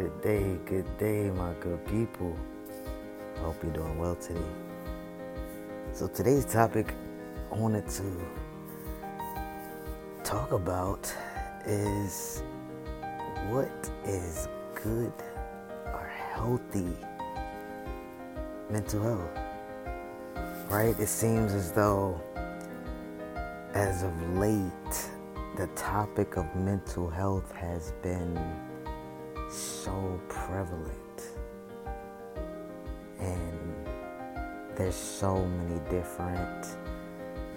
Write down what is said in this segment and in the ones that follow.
Good day, good day, my good people. I hope you're doing well today. So, today's topic I wanted to talk about is what is good or healthy mental health. Right? It seems as though, as of late, the topic of mental health has been prevalent. And there's so many different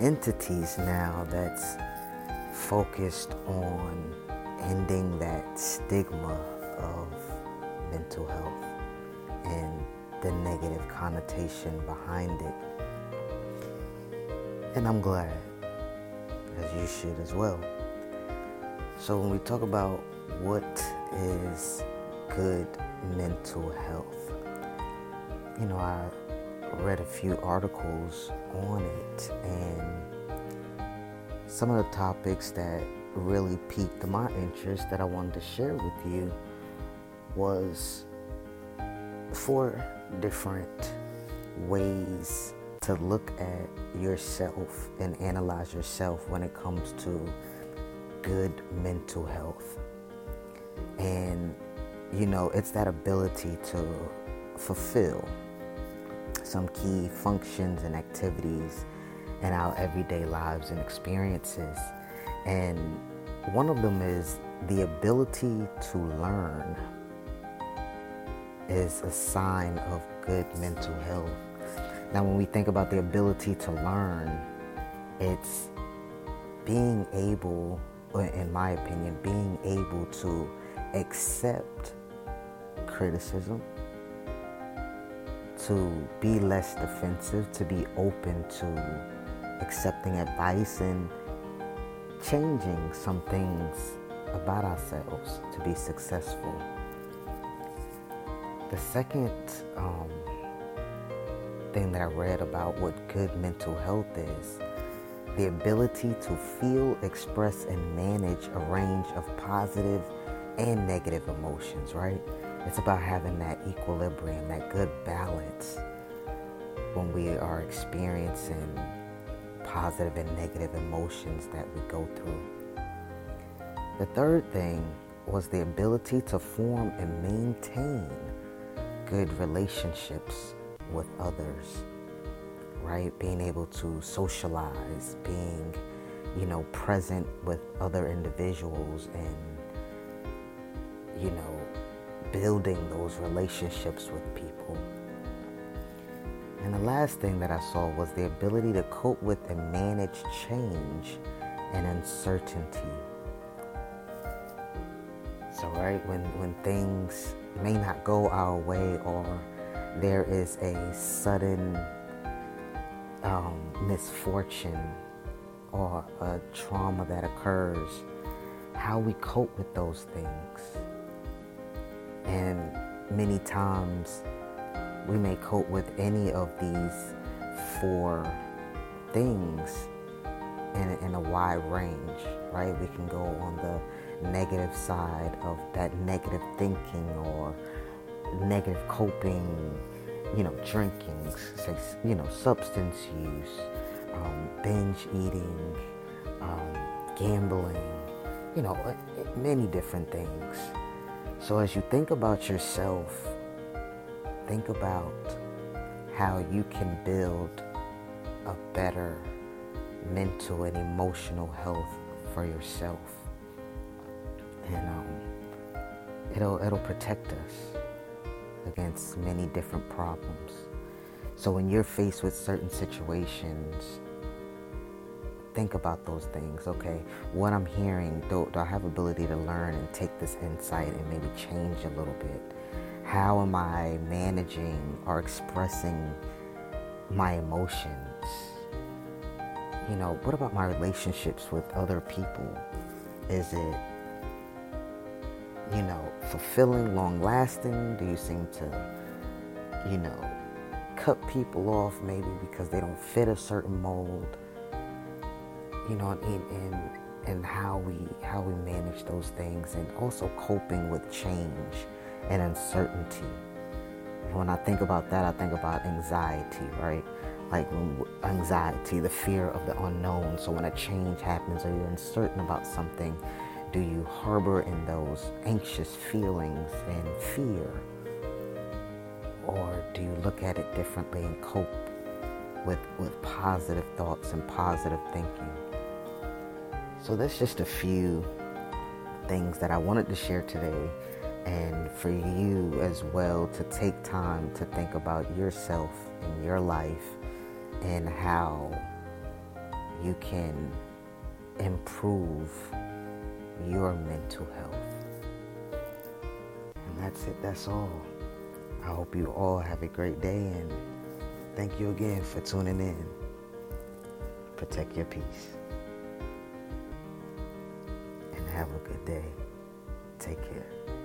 entities now that's focused on ending that stigma of mental health and the negative connotation behind it. And I'm glad, as you should as well. So, when we talk about what is good mental health, you know, I read a few articles on it, and some of the topics that really piqued my interest that I wanted to share with you was four different ways to look at yourself and analyze yourself when it comes to good mental health. And, you know, it's that ability to fulfill some key functions and activities in our everyday lives and experiences. And one of them is the ability to learn is a sign of good mental health. Now, when we think about the ability to learn, it's being able, in my opinion, being able to accept criticism, to be less defensive, to be open to accepting advice and changing some things about ourselves to be successful. The second um, thing that I read about what good mental health is the ability to feel, express, and manage a range of positive and negative emotions, right? It's about having that equilibrium, that good balance when we are experiencing positive and negative emotions that we go through. The third thing was the ability to form and maintain good relationships with others, right? Being able to socialize, being, you know, present with other individuals and, you know, building those relationships with people. And the last thing that I saw was the ability to cope with and manage change and uncertainty. So, right, when, when things may not go our way or there is a sudden um, misfortune or a trauma that occurs, how we cope with those things. And many times we may cope with any of these four things in in a wide range, right? We can go on the negative side of that negative thinking or negative coping, you know, drinking, you know, substance use, um, binge eating, um, gambling, you know, uh, many different things. So as you think about yourself, think about how you can build a better mental and emotional health for yourself. And um, it'll it'll protect us against many different problems. So when you're faced with certain situations, think about those things. Okay, what I'm hearing, do, do I have ability to learn and take this insight and maybe change a little bit? How am I managing or expressing my emotions? You know, what about my relationships with other people? Is it you know, fulfilling, long lasting? Do you seem to, you know, cut people off maybe because they don't fit a certain mold? You know, and, and, and how we how we manage those things and also coping with change and uncertainty. When I think about that, I think about anxiety, right? Like anxiety, the fear of the unknown. So when a change happens or you're uncertain about something, do you harbor in those anxious feelings and fear? Or do you look at it differently and cope with, with positive thoughts and positive thinking? So that's just a few things that I wanted to share today and for you as well to take time to think about yourself and your life and how you can improve your mental health. And that's it, that's all. I hope you all have a great day and thank you again for tuning in. Protect your peace. Have a good day. Take care.